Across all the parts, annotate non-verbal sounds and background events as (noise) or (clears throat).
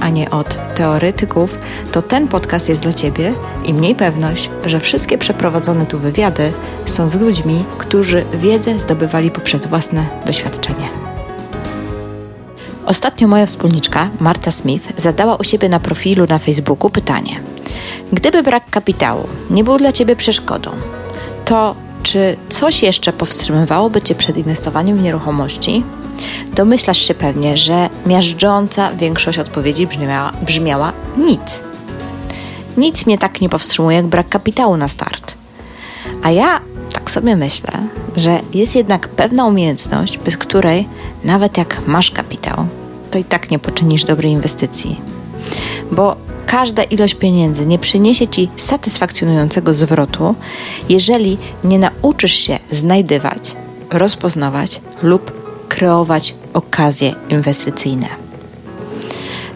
a nie od teoretyków, to ten podcast jest dla Ciebie i mniej pewność, że wszystkie przeprowadzone tu wywiady są z ludźmi, którzy wiedzę zdobywali poprzez własne doświadczenie. Ostatnio moja wspólniczka, Marta Smith, zadała u siebie na profilu na Facebooku pytanie: Gdyby brak kapitału nie był dla Ciebie przeszkodą, to czy coś jeszcze powstrzymywałoby Cię przed inwestowaniem w nieruchomości? Domyślasz się pewnie, że miażdżąca większość odpowiedzi brzmiała, brzmiała nic. Nic mnie tak nie powstrzymuje jak brak kapitału na start. A ja tak sobie myślę, że jest jednak pewna umiejętność, bez której nawet jak masz kapitał, to i tak nie poczynisz dobrej inwestycji. Bo każda ilość pieniędzy nie przyniesie ci satysfakcjonującego zwrotu, jeżeli nie nauczysz się znajdywać, rozpoznawać lub kreować okazje inwestycyjne.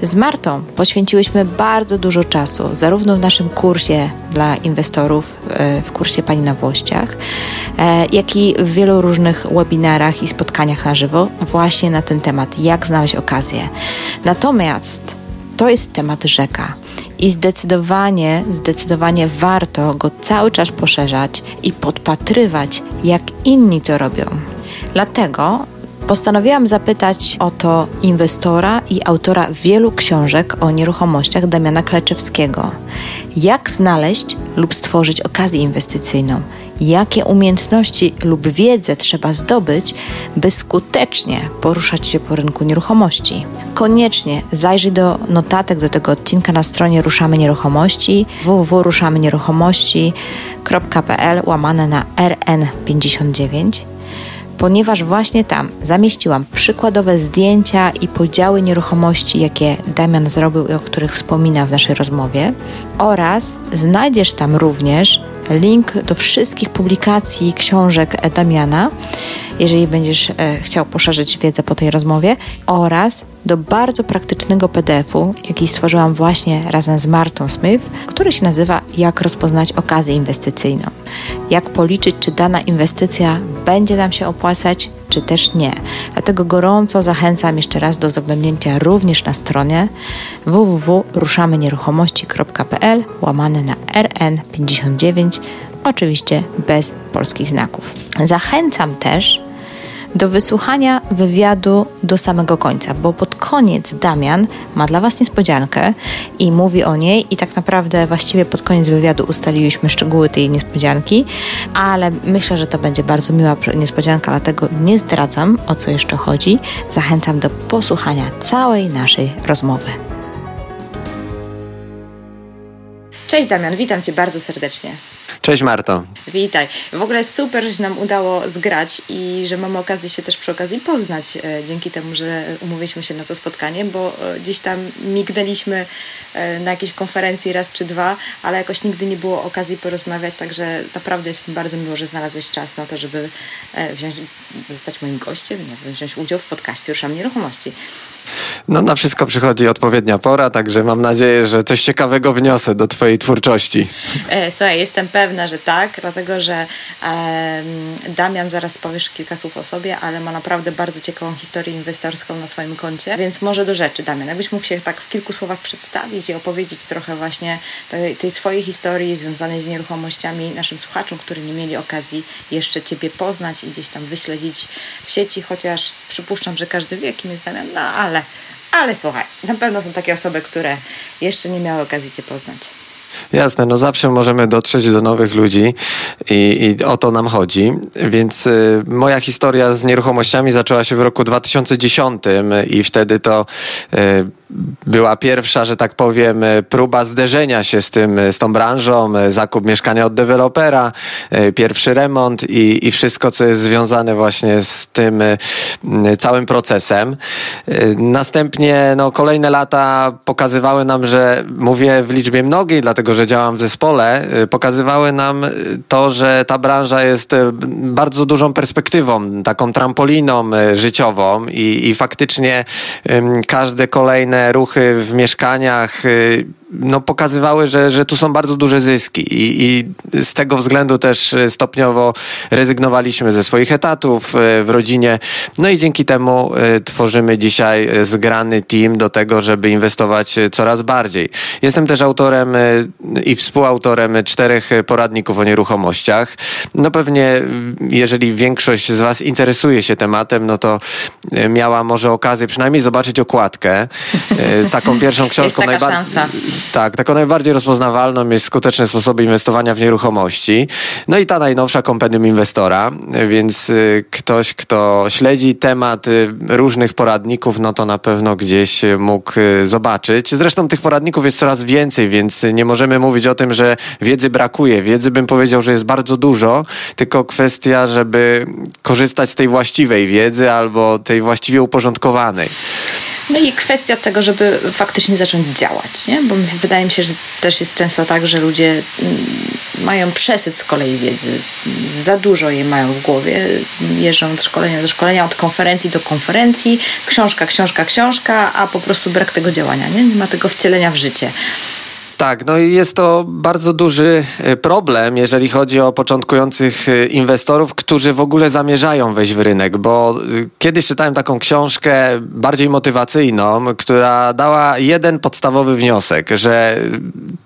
Z Martą poświęciłyśmy bardzo dużo czasu, zarówno w naszym kursie dla inwestorów, e, w kursie Pani na Włościach, e, jak i w wielu różnych webinarach i spotkaniach na żywo, właśnie na ten temat, jak znaleźć okazję. Natomiast to jest temat rzeka. I zdecydowanie, zdecydowanie warto go cały czas poszerzać i podpatrywać, jak inni to robią. Dlatego postanowiłam zapytać o to inwestora i autora wielu książek o nieruchomościach Damiana Kleczewskiego. Jak znaleźć lub stworzyć okazję inwestycyjną? Jakie umiejętności lub wiedzę trzeba zdobyć, by skutecznie poruszać się po rynku nieruchomości? Koniecznie zajrzyj do notatek do tego odcinka na stronie Ruszamy Nieruchomości www.ruszamynieruchomości.pl łamane na RN59 ponieważ właśnie tam zamieściłam przykładowe zdjęcia i podziały nieruchomości, jakie Damian zrobił i o których wspomina w naszej rozmowie, oraz znajdziesz tam również link do wszystkich publikacji książek Damiana, jeżeli będziesz e, chciał poszerzyć wiedzę po tej rozmowie, oraz do bardzo praktycznego PDF-u, jaki stworzyłam właśnie razem z Martą Smith, który się nazywa Jak rozpoznać okazję inwestycyjną. Jak policzyć, czy dana inwestycja będzie nam się opłacać, czy też nie. Dlatego gorąco zachęcam jeszcze raz do zaglądnięcia również na stronie www.ruszamynieruchomości.pl łamane na RN59, oczywiście bez polskich znaków. Zachęcam też do wysłuchania wywiadu do samego końca, bo pod koniec Damian ma dla Was niespodziankę i mówi o niej i tak naprawdę właściwie pod koniec wywiadu ustaliliśmy szczegóły tej niespodzianki, ale myślę, że to będzie bardzo miła niespodzianka, dlatego nie zdradzam o co jeszcze chodzi. Zachęcam do posłuchania całej naszej rozmowy. Cześć Damian, witam Cię bardzo serdecznie. Cześć Marto. Witaj. W ogóle super, że nam udało zgrać i że mamy okazję się też przy okazji poznać e, dzięki temu, że umówiliśmy się na to spotkanie, bo e, gdzieś tam mignęliśmy e, na jakiejś konferencji raz czy dwa, ale jakoś nigdy nie było okazji porozmawiać, także naprawdę jest mi bardzo miło, że znalazłeś czas na to, żeby wziąć, zostać moim gościem, nie, wziąć udział w podcaście Ruszam Nieruchomości. No na wszystko przychodzi odpowiednia pora, także mam nadzieję, że coś ciekawego wniosę do twojej twórczości. E, słuchaj, jestem pewna, że tak, dlatego że e, Damian, zaraz powiesz kilka słów o sobie, ale ma naprawdę bardzo ciekawą historię inwestorską na swoim koncie, więc może do rzeczy, Damian, jakbyś mógł się tak w kilku słowach przedstawić i opowiedzieć trochę właśnie tej, tej swojej historii związanej z nieruchomościami naszym słuchaczom, którzy nie mieli okazji jeszcze Ciebie poznać i gdzieś tam wyśledzić w sieci, chociaż przypuszczam, że każdy wie, kim jest Damian, no ale ale, ale słuchaj, na pewno są takie osoby, które jeszcze nie miały okazji Cię poznać. Jasne, no zawsze możemy dotrzeć do nowych ludzi i, i o to nam chodzi. Więc y, moja historia z nieruchomościami zaczęła się w roku 2010 i wtedy to y, była pierwsza, że tak powiem, próba zderzenia się z tym, z tą branżą, zakup mieszkania od dewelopera, pierwszy remont i, i wszystko, co jest związane właśnie z tym całym procesem. Następnie no, kolejne lata pokazywały nam, że mówię w liczbie mnogiej, dlatego że działam w zespole, pokazywały nam to, że ta branża jest bardzo dużą perspektywą, taką trampoliną życiową i, i faktycznie każde kolejne ruchy w mieszkaniach y, no, pokazywały, że, że tu są bardzo duże zyski I, i z tego względu też stopniowo rezygnowaliśmy ze swoich etatów y, w rodzinie. No i dzięki temu y, tworzymy dzisiaj zgrany team do tego, żeby inwestować coraz bardziej. Jestem też autorem i współautorem czterech poradników o nieruchomościach. No pewnie, jeżeli większość z Was interesuje się tematem, no to miała może okazję przynajmniej zobaczyć okładkę. Taką pierwszą (laughs) książką najbardziej. Tak, taką najbardziej rozpoznawalną jest skuteczne sposoby inwestowania w nieruchomości. No i ta najnowsza kompendium inwestora, więc y, ktoś, kto śledzi temat y, różnych poradników, no to na pewno gdzieś mógł y, zobaczyć. Zresztą tych poradników jest coraz więcej, więc nie możemy mówić o tym, że wiedzy brakuje. Wiedzy bym powiedział, że jest bardzo dużo, tylko kwestia, żeby korzystać z tej właściwej wiedzy albo tej właściwie uporządkowanej. No i kwestia tego, żeby faktycznie zacząć działać, nie? bo wydaje mi się, że też jest często tak, że ludzie mm, mają przesyt z kolei wiedzy, za dużo jej mają w głowie, jeżdżą od szkolenia do szkolenia, od konferencji do konferencji, książka, książka, książka, a po prostu brak tego działania, nie, nie ma tego wcielenia w życie. Tak, no i jest to bardzo duży e, problem, jeżeli chodzi o początkujących e, inwestorów, którzy w ogóle zamierzają wejść w rynek, bo e, kiedyś czytałem taką książkę bardziej motywacyjną, która dała jeden podstawowy wniosek, że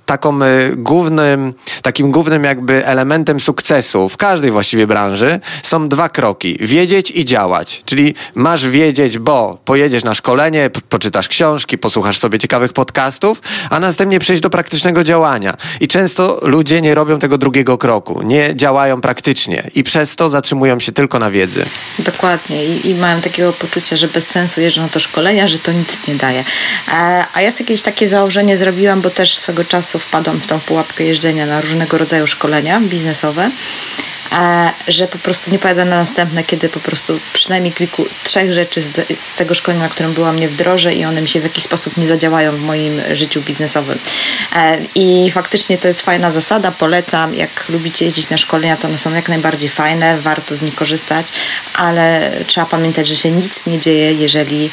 taką głównym, takim głównym jakby elementem sukcesu w każdej właściwie branży są dwa kroki. Wiedzieć i działać. Czyli masz wiedzieć, bo pojedziesz na szkolenie, poczytasz książki, posłuchasz sobie ciekawych podcastów, a następnie przejść do praktycznego działania. I często ludzie nie robią tego drugiego kroku. Nie działają praktycznie i przez to zatrzymują się tylko na wiedzy. Dokładnie. I, i mają takiego poczucia, że bez sensu jeżdżą na to szkolenia, że to nic nie daje. A, a ja jakieś takie założenie zrobiłam, bo też swego czasu wpadłam w tą pułapkę jeżdżenia na różnego rodzaju szkolenia biznesowe że po prostu nie pojadę na następne, kiedy po prostu przynajmniej kilku, trzech rzeczy z, z, tego szkolenia, na którym byłam, nie wdrożę i one mi się w jakiś sposób nie zadziałają w moim życiu biznesowym. E, I faktycznie to jest fajna zasada, polecam. Jak lubicie jeździć na szkolenia, to one są jak najbardziej fajne, warto z nich korzystać, ale trzeba pamiętać, że się nic nie dzieje, jeżeli,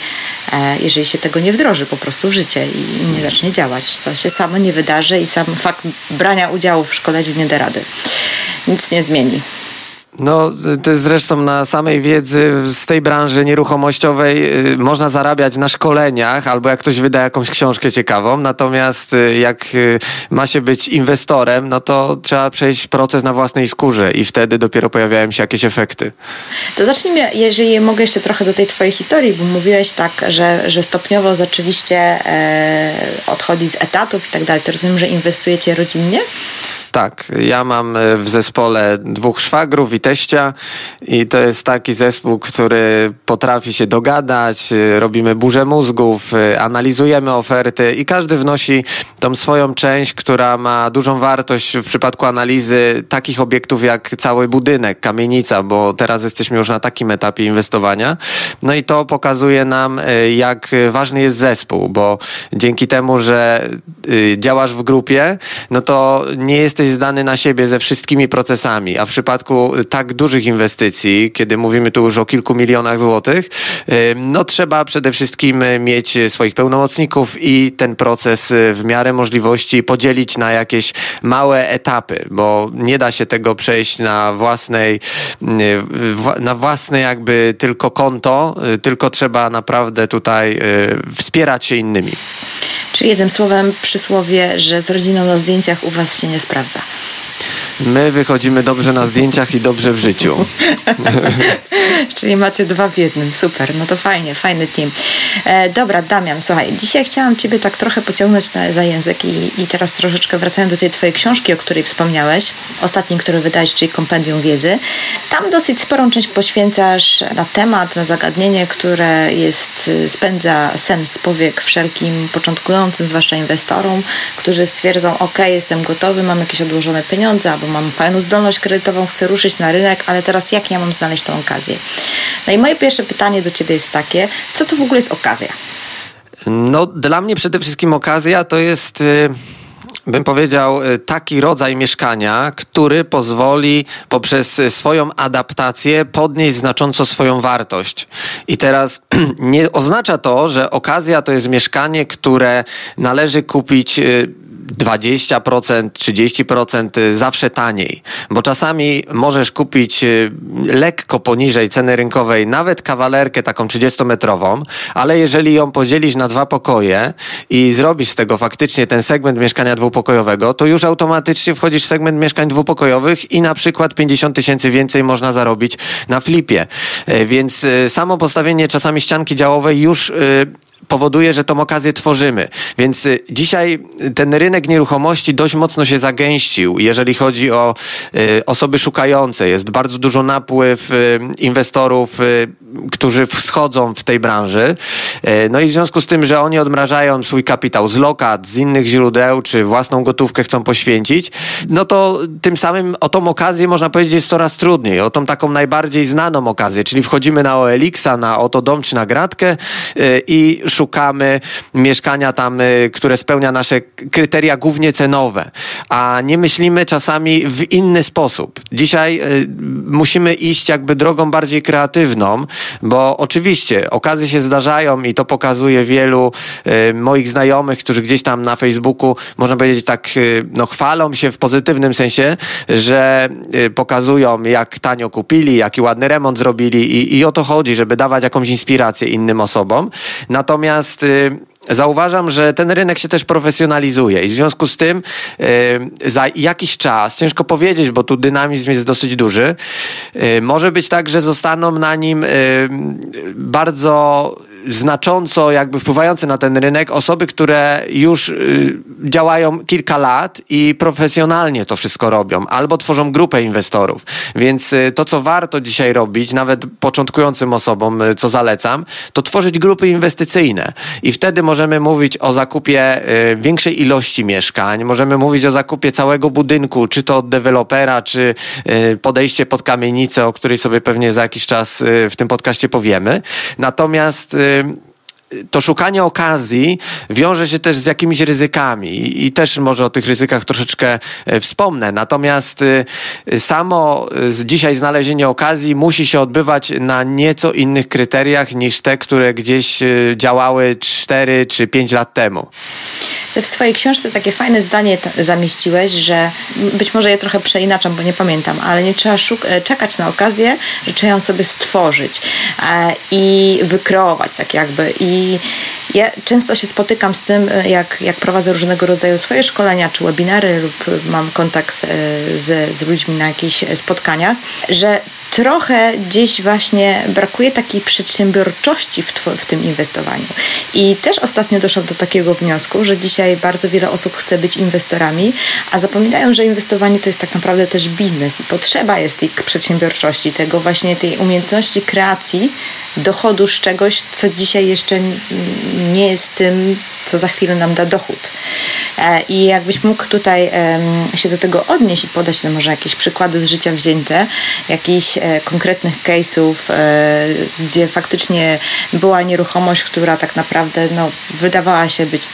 e, jeżeli się tego nie wdroży po prostu w życie i nie zacznie działać. To się samo nie wydarzy i sam fakt brania udziału w szkoleniu nie da rady. Nic nie zmieni. No, to zresztą na samej wiedzy z tej branży nieruchomościowej y, można zarabiać na szkoleniach, albo jak ktoś wyda jakąś książkę ciekawą, natomiast y, jak y, ma się być inwestorem, no to trzeba przejść proces na własnej skórze i wtedy dopiero pojawiają się jakieś efekty. To zacznijmy, jeżeli mogę jeszcze trochę do tej twojej historii, bo mówiłeś tak, że, że stopniowo rzeczywiście e, odchodzić z etatów i tak dalej. To rozumiem, że inwestujecie rodzinnie? Tak, ja mam e, w zespole dwóch szwagrów i teścia i to jest taki zespół, który potrafi się dogadać, e, robimy burzę mózgów, e, analizujemy oferty i każdy wnosi tą swoją część, która ma dużą wartość w przypadku analizy takich obiektów jak cały budynek, kamienica, bo teraz jesteśmy już na takim etapie inwestowania. No i to pokazuje nam, jak ważny jest zespół, bo dzięki temu, że działasz w grupie, no to nie jesteś jesteś zdany na siebie ze wszystkimi procesami, a w przypadku tak dużych inwestycji, kiedy mówimy tu już o kilku milionach złotych, no trzeba przede wszystkim mieć swoich pełnomocników i ten proces y, w miarę możliwości podzielić na jakieś małe etapy, bo nie da się tego przejść na własnej, y, na własne jakby tylko konto, y, tylko trzeba naprawdę tutaj wspierać się innymi. Czy jednym słowem przysłowie, że z rodziną na zdjęciach u Was się nie sprawdza? 감. My wychodzimy dobrze na zdjęciach i dobrze w życiu. (laughs) Czyli macie dwa w jednym, super, no to fajnie, fajny team. E, dobra, Damian, słuchaj, dzisiaj chciałam Ciebie tak trochę pociągnąć na, za język i, i teraz troszeczkę wracając do tej Twojej książki, o której wspomniałeś, ostatniej, którą wydałeś, czyli Kompendium Wiedzy. Tam dosyć sporą część poświęcasz na temat, na zagadnienie, które jest, spędza sens powiek wszelkim początkującym, zwłaszcza inwestorom, którzy stwierdzą, ok, jestem gotowy, mam jakieś odłożone pieniądze, albo mam fajną zdolność kredytową, chcę ruszyć na rynek, ale teraz jak ja mam znaleźć tą okazję? No i moje pierwsze pytanie do Ciebie jest takie, co to w ogóle jest okazja? No, dla mnie przede wszystkim okazja to jest. Y bym powiedział, y, taki rodzaj mieszkania, który pozwoli poprzez swoją adaptację podnieść znacząco swoją wartość. I teraz (clears throat) nie oznacza to, że okazja to jest mieszkanie, które należy kupić y, 20%, 30% y, zawsze taniej, bo czasami możesz kupić y, lekko poniżej ceny rynkowej nawet kawalerkę taką 30-metrową, ale jeżeli ją podzielisz na dwa pokoje i zrobisz z tego faktycznie ten segment mieszkania dwupokojowego, to już automatycznie wchodzisz w segment mieszkań dwupokojowych i na przykład 50 tysięcy więcej można zarobić na flipie. Y, więc samo postawienie czasami ścianki działowej już powoduje, że tą okazję tworzymy. Więc y, dzisiaj ten rynek nieruchomości dość mocno się zagęścił, jeżeli chodzi o y, osoby szukające. Jest bardzo dużo napływ y, inwestorów, którzy wschodzą w tej branży. No i w związku z tym, że oni odmrażają swój kapitał z lokat, z innych źródeł, czy własną gotówkę chcą poświęcić, no to tym samym o tą okazję można powiedzieć jest coraz trudniej. O tą taką najbardziej znaną okazję, czyli wchodzimy na OLX-a, na Oto Dom czy na Gratkę i szukamy mieszkania tam, y, które spełnia nasze kryteria głównie cenowe, a nie myślimy czasami w inny sposób. Dzisiaj musimy iść jakby drogą bardziej kreatywną, bo oczywiście okazje się zdarzają i to pokazuje wielu y, moich znajomych, którzy gdzieś tam na Facebooku, można powiedzieć tak, no chwalą się w pozytywnym sensie, że pokazują jak tanio kupili, jaki ładny remont zrobili i, i o to chodzi, żeby dawać jakąś inspirację innym osobom. Natomiast Natomiast y, zauważam, że ten rynek się też profesjonalizuje i w związku z tym y, za jakiś czas, ciężko powiedzieć, bo tu dynamizm jest dosyć duży, y, może być tak, że zostaną na nim bardzo znacząco jakby wpływające na ten rynek osoby, które już y, działają kilka lat i profesjonalnie to wszystko robią, albo tworzą grupę inwestorów. Więc y, to, co warto dzisiaj robić, nawet początkującym osobom, y, co zalecam, to tworzyć grupy inwestycyjne. I wtedy możemy mówić o zakupie y, większej ilości mieszkań, możemy mówić o zakupie całego budynku, czy to od dewelopera, czy y, podejście pod kamienicę, o której sobie pewnie za jakiś czas y, w tym podcaście powiemy. Natomiast eh, to szukanie okazji wiąże się też z jakimiś ryzykami i też może o tych ryzykach troszeczkę e, wspomnę. Natomiast e, samo e, dzisiaj znalezienie okazji musi się odbywać na nieco innych kryteriach niż te, które gdzieś działały 4 czy 5 lat temu. Ty w swojej książce takie fajne zdanie zamieściłeś, że być może je trochę przeinaczam, bo nie pamiętam, ale nie trzeba czekać na okazję, że trzeba ją sobie stworzyć i wykreować tak jakby i i ja często się spotykam z tym, e, jak, jak prowadzę różnego rodzaju swoje szkolenia czy webinary lub mam kontakt e, z, z ludźmi na jakichś spotkaniach, że trochę gdzieś właśnie brakuje takiej przedsiębiorczości w, w tym inwestowaniu. I też ostatnio doszłam do takiego wniosku, że dzisiaj bardzo wiele osób chce być inwestorami, a zapominają, że inwestowanie to jest tak naprawdę też biznes i potrzeba jest tej przedsiębiorczości, tego właśnie tej umiejętności kreacji dochodu z czegoś, co dzisiaj jeszcze nie jest tym, co za chwilę nam da dochód. E, I jakbyś mógł tutaj się do tego odnieść i podać nam może jakieś przykłady z życia wzięte, jakichś e, konkretnych case'ów, e, gdzie faktycznie była nieruchomość, która tak naprawdę no, wydawała się być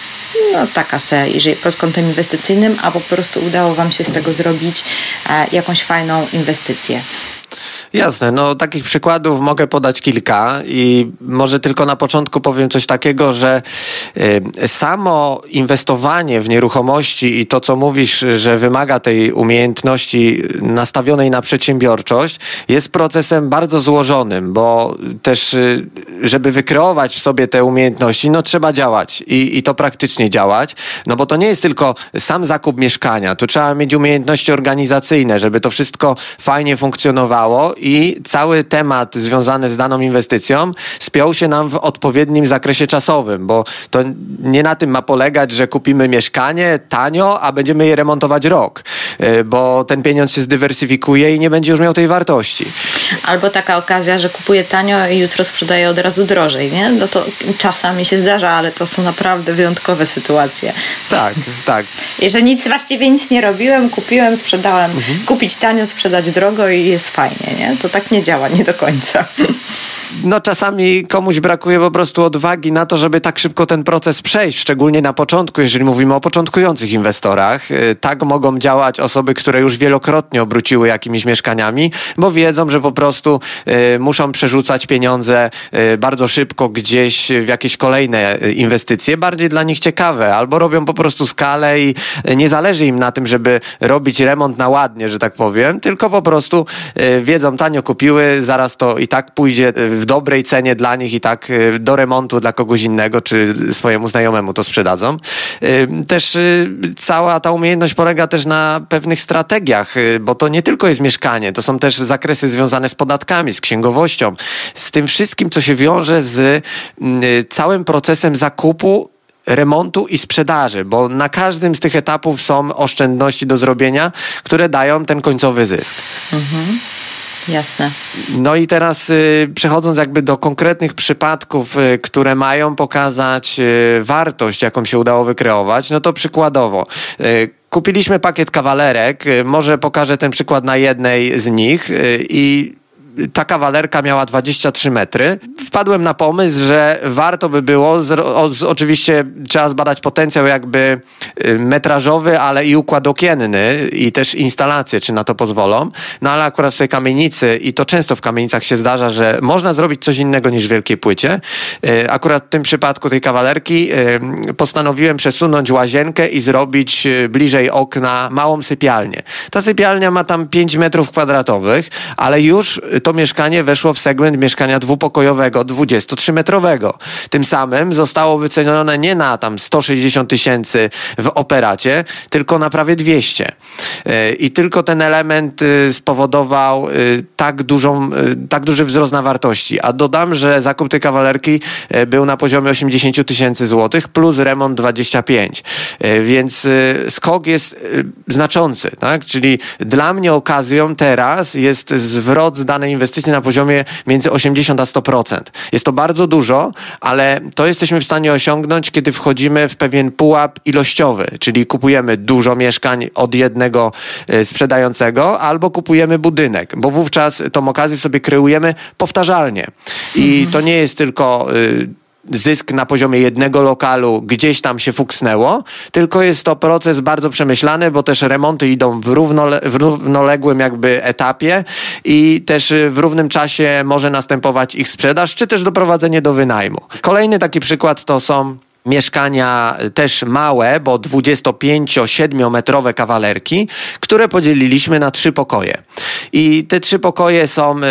no, taka se, jeżeli pod kątem inwestycyjnym, a po prostu udało Wam się z tego zrobić jakąś fajną inwestycję. Jasne, no takich przykładów mogę podać kilka i może tylko na początku powiem coś takiego, że y, samo inwestowanie w nieruchomości i to, co mówisz, że wymaga tej umiejętności nastawionej na przedsiębiorczość, jest procesem bardzo złożonym, bo też, y, żeby wykreować w sobie te umiejętności, no trzeba działać i, i to praktycznie działać, no bo to nie jest tylko sam zakup mieszkania, tu trzeba mieć umiejętności organizacyjne, żeby to wszystko fajnie funkcjonowało i cały temat związany z daną inwestycją spiął się nam w odpowiednim zakresie czasowym, bo to nie na tym ma polegać, że kupimy mieszkanie tanio, a będziemy je remontować rok, y, bo ten pieniądz się zdywersyfikuje i nie będzie już miał tej wartości. Albo taka okazja, że kupuję tanio i jutro sprzedaję od razu drożej, nie? No to czasami się zdarza, ale to są naprawdę wyjątkowe sytuacje. Tak, tak. I że nic, właściwie nic nie robiłem, kupiłem, sprzedałem. Mhm. Kupić tanio, sprzedać drogo i jest fajnie, nie? To tak nie działa, nie do końca. No czasami komuś brakuje po prostu odwagi na to, żeby tak szybko ten proces przejść, szczególnie na początku, jeżeli mówimy o początkujących inwestorach. Y, tak mogą działać osoby, które już wielokrotnie obróciły jakimiś mieszkaniami, bo wiedzą, że po prostu y, muszą przerzucać pieniądze y, bardzo szybko gdzieś w jakieś kolejne inwestycje, bardziej dla nich ciekawe, albo robią po prostu skalę i nie zależy im na tym, żeby robić remont na ładnie, że tak powiem, tylko po prostu wiedzą, tanio kupiły, zaraz to i tak pójdzie w dobrej cenie dla nich i tak y, do remontu dla kogoś innego, czy swojemu znajomemu to sprzedadzą. Y, też y, cała ta umiejętność polega też na pewnych strategiach, bo to nie tylko jest mieszkanie, to są też zakresy związane z podatkami, z księgowością, z tym wszystkim, co się wiąże z całym procesem zakupu remontu i sprzedaży, bo na każdym z tych etapów są oszczędności do zrobienia, które dają ten końcowy zysk. Mhm. Jasne. No i teraz y, przechodząc jakby do konkretnych przypadków, y, które mają pokazać y, wartość, jaką się udało wykreować, no to przykładowo. Kupiliśmy pakiet kawalerek, może pokażę ten przykład na jednej z nich i ta kawalerka miała 23 metry. Wpadłem na pomysł, że warto by było, z, o, z, oczywiście trzeba zbadać potencjał jakby y, metrażowy, ale i układ okienny i też instalacje, czy na to pozwolą. No ale akurat w tej kamienicy, i to często w kamienicach się zdarza, że można zrobić coś innego niż w wielkiej płycie. Y, akurat w tym przypadku tej kawalerki y, postanowiłem przesunąć łazienkę i zrobić bliżej okna małą sypialnię. Ta sypialnia ma tam 5 metrów kwadratowych, ale już to mieszkanie weszło w segment mieszkania dwupokojowego 23-metrowego. Tym samym zostało wycenione nie na tam 160 tysięcy w operacie, tylko na prawie 200. E, I tylko ten element y, spowodował y, tak, dużą, y, tak duży wzrost na wartości. A dodam, że zakup tej kawalerki e, był na poziomie 80 tysięcy złotych plus remont 25. E, więc skok jest znaczący, tak? Czyli dla mnie okazją teraz jest zwrot z danej inwestycji na poziomie między 80 a 100%. Jest to bardzo dużo, ale to jesteśmy w stanie osiągnąć, kiedy wchodzimy w pewien pułap ilościowy, czyli kupujemy dużo mieszkań od jednego e, sprzedającego albo kupujemy budynek, bo wówczas tą okazję sobie kreujemy powtarzalnie. I mhm. to nie jest tylko y, zysk na poziomie jednego lokalu gdzieś tam się fuksnęło, tylko jest to proces bardzo przemyślany, bo też remonty idą w, równole, w równoległym jakby etapie i też w równym czasie może następować ich sprzedaż, czy też doprowadzenie do wynajmu. Kolejny taki przykład to są mieszkania też małe, bo 25-7 metrowe kawalerki, które podzieliliśmy na trzy pokoje. I te trzy pokoje są y,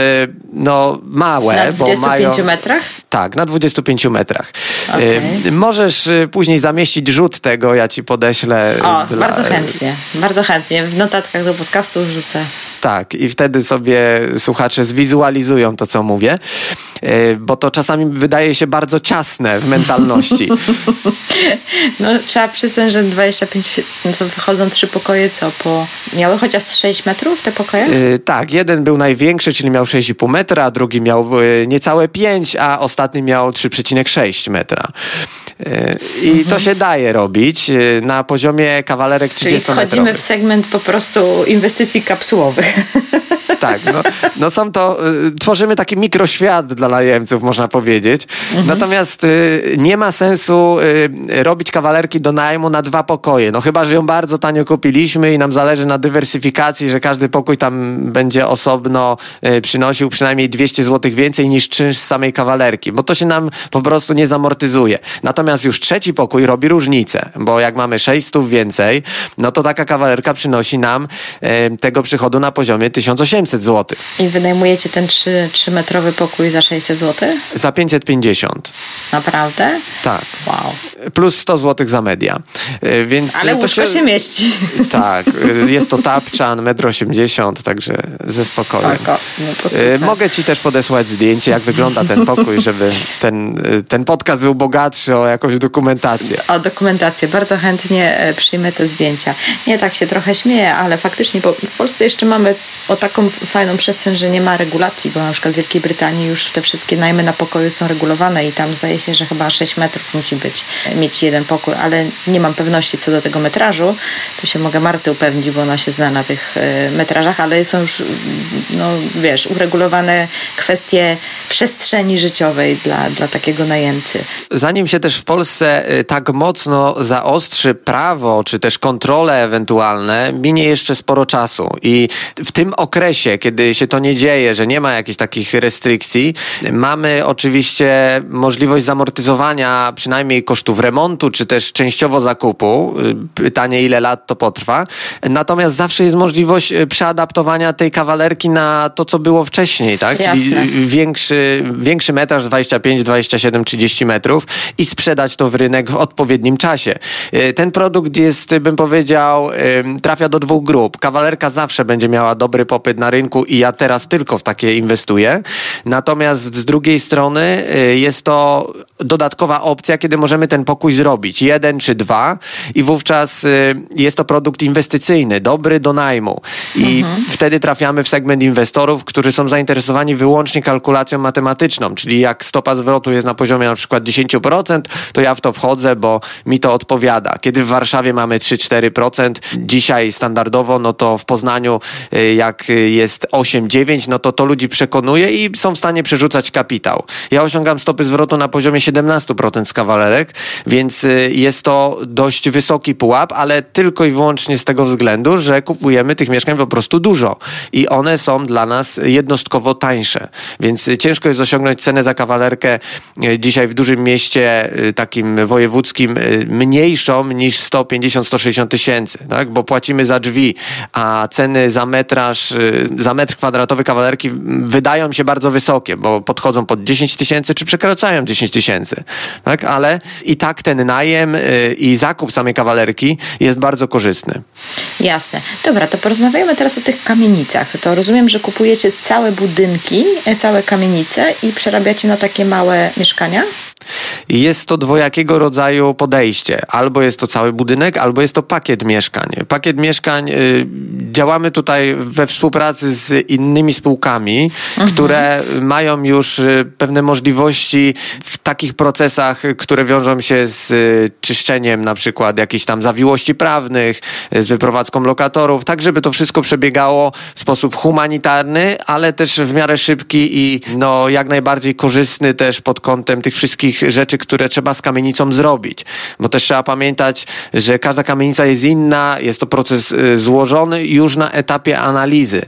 no, małe, na bo mają... Metrach? Tak, na 25 metrach. Okay. Możesz y, później zamieścić rzut tego, ja ci podeślę. O, dla... bardzo chętnie, bardzo chętnie. W notatkach do podcastu wrzucę. Tak, i wtedy sobie słuchacze zwizualizują to, co mówię, y, bo to czasami wydaje się bardzo ciasne w mentalności. (laughs) (laughs) No, trzeba przyznać, że 25, no to wychodzą trzy pokoje, co po... Miały chociaż 6 metrów te pokoje? Yy, tak, jeden był największy, czyli miał 6,5 metra, a drugi miał yy, niecałe 5, a ostatni miał 3,6 metra. Yy, I mhm. to się daje robić yy, na poziomie kawalerek 30 metrowych. Czyli wchodzimy w segment po prostu inwestycji kapsułowych. (laughs) tak, no, no są to, y, tworzymy taki mikroświat dla najemców, można powiedzieć. Mhm. Natomiast y, nie ma sensu y, robić kawalerki do najmu na dwa pokoje. No chyba, że ją bardzo tanio kupiliśmy i nam zależy na dywersyfikacji, że każdy pokój tam będzie osobno y, przynosił przynajmniej 200 zł więcej niż czynsz z samej kawalerki, bo to się nam po prostu nie zamortyzuje. Natomiast już trzeci pokój robi różnicę, bo jak mamy 600 więcej, no to taka kawalerka przynosi nam y, tego przychodu na poziomie 1800 zł. I wynajmujecie ten 3, 3-metrowy pokój za 600 zł? Za 550. Naprawdę? Tak. Wow. Plus 100 zł za media. Y, więc Ale to się... się mieści. (laughs) Tak. Y, jest to tapczan, 1,80 m, także ze spokojem. Spoko. No Mogę ci też podesłać zdjęcie, jak wygląda ten pokój, żeby ten, ten podcast był bogatszy o jakąś dokumentację. O dokumentację. Bardzo chętnie e, przyjmę te zdjęcia. Nie tak się trochę śmieję, ale faktycznie bo w Polsce jeszcze mamy o taką fajną przestrzeń, że nie ma regulacji, bo na przykład w Wielkiej Brytanii już te wszystkie najmy na pokoju są regulowane i tam zdaje się, że chyba 6 metrów musi być, mieć jeden pokój, ale nie mam pewności co do tego metrażu. Tu się mogę Marty upewnić, bo ona się zna na tych e, metrażach, ale są już, no wiesz, uregulowane kwestie przestrzeni życiowej dla, dla takiego najemcy. Zanim się też w Polsce e, tak mocno zaostrzy prawo, czy też kontrole ewentualne, minie jeszcze sporo czasu i w tym okresie, kiedy się to nie dzieje, że nie ma jakichś takich restrykcji, mamy oczywiście możliwość zamortyzowania przynajmniej kosztów remontu, czy też częściowo zakupu. Pytanie, ile lat to potrwa. Natomiast zawsze jest możliwość e, przeadaptowania tej kawalerki na to, co było wcześniej, tak? Jasne. Czyli większy, większy metraż 25, 27, 30 metrów i sprzedać to w rynek w odpowiednim czasie. E, ten produkt jest, bym powiedział, trafia do dwóch grup. Kawalerka zawsze będzie miała dobry popyt na rynku i ja teraz tylko w takie inwestuję. Natomiast z drugiej strony y, jest to dodatkowa opcja, kiedy możemy ten pokój zrobić. Jeden czy dwa i wówczas y, jest to produkt inwestycyjny, dobry do najmu. I mhm. wtedy trafiamy w segment inwestorów, którzy są zainteresowani wyłącznie kalkulacją matematyczną, czyli jak stopa zwrotu jest na poziomie na przykład 10%, to ja w to wchodzę, bo mi to odpowiada. Kiedy w Warszawie mamy 3-4%, dzisiaj standardowo, no to w Poznaniu y, jak jest 8-9, no to to ludzi przekonuje i są w stanie przerzucać kapitał. Ja osiągam stopy zwrotu na poziomie 17% z kawalerek, więc y, jest to dość wysoki pułap, ale tylko i wyłącznie z tego względu, że kupujemy tych mieszkań po prostu dużo i one są dla nas jednostkowo tańsze. Więc y, ciężko jest osiągnąć cenę za kawalerkę y, dzisiaj w dużym mieście takim wojewódzkim mniejszą niż 150-160 tysięcy, tak? bo płacimy za drzwi, a ceny za metraż, za metr kwadratowy kawalerki wydają się bardzo wysokie, bo podchodzą pod 10 tysięcy czy przekraczają 10 tysięcy, tak? Ale i tak ten najem y, i zakup samej kawalerki jest bardzo korzystny. Jasne. Dobra, to porozmawiajmy teraz o tych kamienicach. To rozumiem, że kupujecie całe budynki, e, całe kamienice i przerabiacie na takie małe mieszkania? Jest to dwojakiego rodzaju podejście. Albo jest to cały budynek, albo jest to pakiet mieszkań. Pakiet mieszkań, y, działamy tutaj we współpracy z innymi spółkami, mhm. które mają już y, pewne możliwości w takich procesach, które wiążą się z y, czyszczeniem na przykład jakichś tam zawiłości prawnych, z wyprowadzką lokatorów, tak żeby to wszystko przebiegało w sposób humanitarny, ale też w miarę szybki i no, jak najbardziej korzystny też pod kątem tych wszystkich rzeczy, które trzeba z kamienicą zrobić. Bo też trzeba pamiętać, że każda kamienica jest inna, jest to proces y, złożony już na etapie analizy.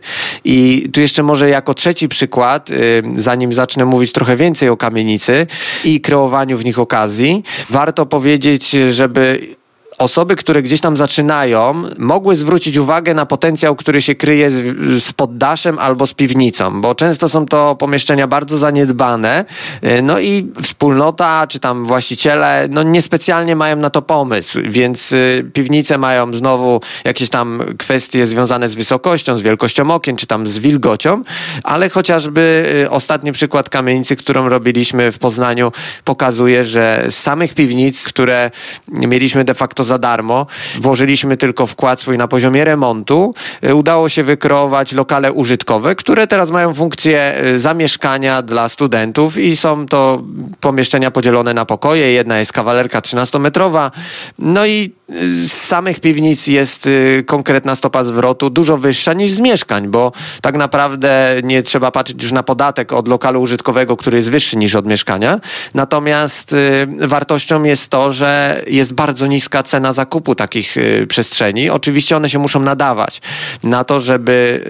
I tu jeszcze może jako trzeci przykład, y, zanim zacznę mówić trochę więcej o kamienicy i kreowaniu w nich okazji, warto powiedzieć, żeby osoby, które gdzieś tam zaczynają, mogły zwrócić uwagę na potencjał, który się kryje z, z poddaszem albo z piwnicą, bo często są to pomieszczenia bardzo zaniedbane, y, no i wspólnota czy tam właściciele no niespecjalnie mają na to pomysł, więc y, piwnice mają znowu jakieś tam kwestie związane z wysokością, z wielkością okien, czy tam z wilgocią, ale chociażby y, ostatni przykład kamienicy, którą robiliśmy w Poznaniu pokazuje, że z samych piwnic, które mieliśmy de facto za darmo. Włożyliśmy tylko wkład swój na poziomie remontu. E, udało się wykreować lokale użytkowe, które teraz mają funkcję e, zamieszkania dla studentów i są to pomieszczenia podzielone na pokoje. Jedna jest kawalerka 13-metrowa. No i z samych piwnic jest y, konkretna stopa zwrotu dużo wyższa niż z mieszkań, bo tak naprawdę nie trzeba patrzeć już na podatek od lokalu użytkowego, który jest wyższy niż od mieszkania. Natomiast y, wartością jest to, że jest bardzo niska cena zakupu takich y, przestrzeni. Oczywiście one się muszą nadawać na to, żeby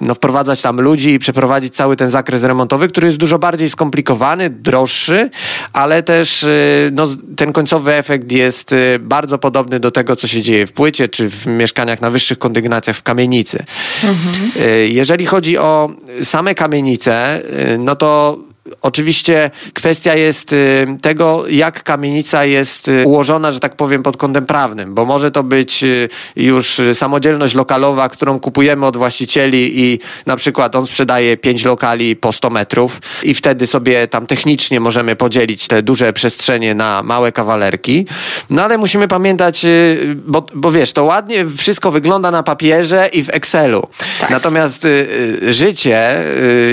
no, wprowadzać tam ludzi i przeprowadzić cały ten zakres remontowy, który jest dużo bardziej skomplikowany, droższy, ale też no, ten końcowy efekt jest bardzo podobny podobny do tego, co się dzieje w płycie, czy w mieszkaniach na wyższych kondygnacjach w kamienicy. Mhm. Jeżeli chodzi o same kamienice, y, no to Oczywiście kwestia jest y, tego, jak kamienica jest y, ułożona, że tak powiem, pod kątem prawnym, bo może to być y, już samodzielność lokalowa, którą kupujemy od właścicieli i na przykład on sprzedaje 5 lokali po 100 metrów i wtedy sobie tam technicznie możemy podzielić te duże przestrzenie na małe kawalerki. No ale musimy pamiętać, bo, bo wiesz, to ładnie wszystko wygląda na papierze i w Excelu. Tak. Natomiast życie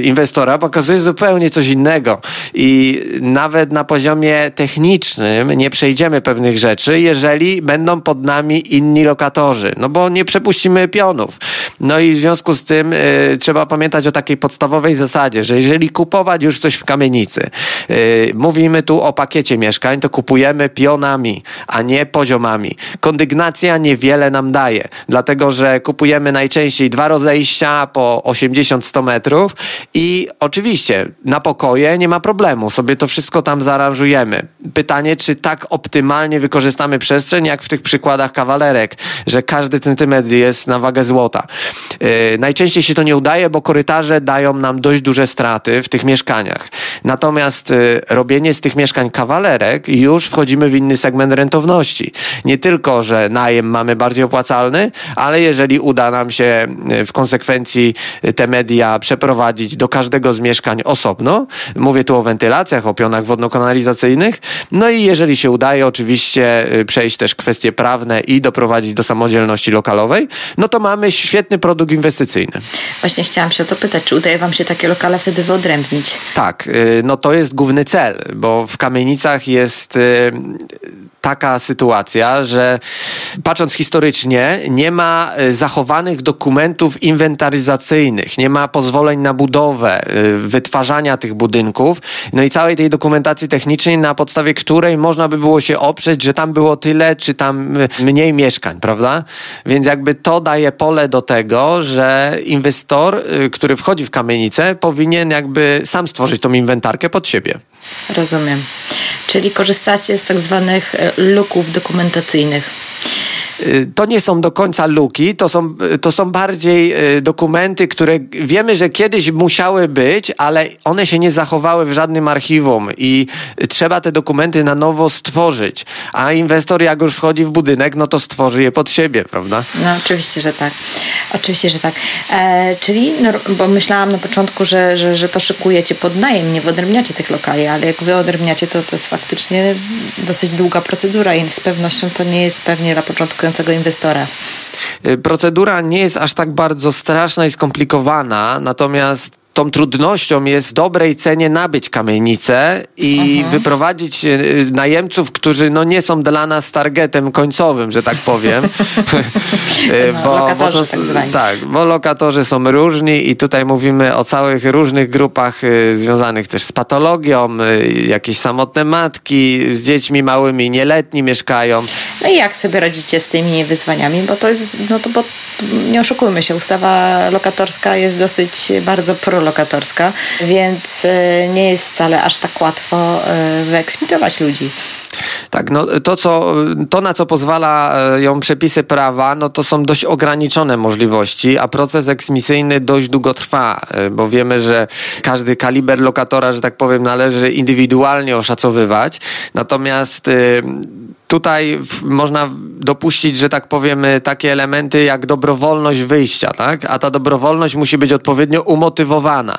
inwestora pokazuje zupełnie coś innego innego. I nawet na poziomie technicznym nie przejdziemy pewnych rzeczy, jeżeli będą pod nami inni lokatorzy, no bo nie przepuścimy pionów. No i w związku z tym y, trzeba pamiętać o takiej podstawowej zasadzie, że jeżeli kupować już coś w kamienicy, y, mówimy tu o pakiecie mieszkań, to kupujemy pionami, a nie poziomami. Kondygnacja niewiele nam daje, dlatego że kupujemy najczęściej dwa rozejścia po 80-100 metrów i oczywiście na pokoje, nie ma problemu, sobie to wszystko tam zaaranżujemy. Pytanie, czy tak optymalnie wykorzystamy przestrzeń, jak w tych przykładach kawalerek, że każdy centymetr jest na wagę złota. Yy, najczęściej się to nie udaje, bo korytarze dają nam dość duże straty w tych mieszkaniach. Natomiast yy, robienie z tych mieszkań kawalerek już wchodzimy w inny segment rentowności. Nie tylko, że najem mamy bardziej opłacalny, ale jeżeli uda nam się yy, w konsekwencji te media przeprowadzić do każdego z mieszkań osobno, Mówię tu o wentylacjach, o pionach wodno-kanalizacyjnych. No i jeżeli się udaje oczywiście przejść też kwestie prawne i doprowadzić do samodzielności lokalowej, no to mamy świetny produkt inwestycyjny. Właśnie chciałam się o to pytać, czy udaje Wam się takie lokale wtedy wyodrębnić? Tak, y, no to jest główny cel, bo w kamienicach jest y, taka sytuacja, że patrząc historycznie, nie ma e, zachowanych dokumentów inwentaryzacyjnych, nie ma pozwoleń na budowę, e, wytwarzania tych budynków, no i całej tej dokumentacji technicznej, na podstawie której można by było się oprzeć, że tam było tyle, czy tam e, mniej mieszkań, prawda? Więc jakby to daje pole do tego, że inwestor, który wchodzi w kamienicę, powinien jakby sam stworzyć tą inwentarkę pod siebie. Rozumiem. Czyli korzystacie z tak zwanych e, luków dokumentacyjnych. Y, to nie są do końca luki, to są, to są bardziej y, dokumenty, które wiemy, że kiedyś musiały być, ale one się nie zachowały w żadnym archiwum i trzeba te dokumenty na nowo stworzyć. A inwestor, jak już wchodzi w budynek, no to stworzy je pod siebie, prawda? No, oczywiście, że tak. Oczywiście, że tak. E, czyli, no, bo myślałam na początku, że, że, że to szykujecie pod najem, nie wyodrębniacie tych lokali, ale jak wy odrębniacie, to to jest faktycznie dosyć długa procedura i z pewnością to nie jest pewnie dla początku inwestora? Y, procedura nie jest aż tak bardzo straszna i skomplikowana, natomiast tą trudnością jest w dobrej cenie nabyć kamienicę i mhm. wyprowadzić y, najemców, którzy no nie są dla nas targetem końcowym, że tak powiem. Y, (laughs) no, bo, bo to, tak, tak, bo lokatorzy są różni i tutaj mówimy o całych różnych grupach y, związanych też z patologią, y, jakieś samotne matki z dziećmi małymi, nieletni mieszkają. No i jak sobie radzicie z tymi wyzwaniami? Bo to jest, no to bo nie oszukujmy się, ustawa lokatorska jest dosyć bardzo pro lokatorska, więc e, nie jest wcale aż tak łatwo e, wyeksmitować ludzi. Tak, no to, co, to na co pozwala e, ją przepisy prawa, no to są dość ograniczone możliwości, a proces eksmisyjny dość długo trwa, bo wiemy, że każdy kaliber lokatora, że tak powiem, należy indywidualnie oszacowywać. Natomiast tutaj można dopuścić, że tak powiemy, takie elementy jak dobrowolność wyjścia, tak? A ta dobrowolność musi być odpowiednio umotywowana.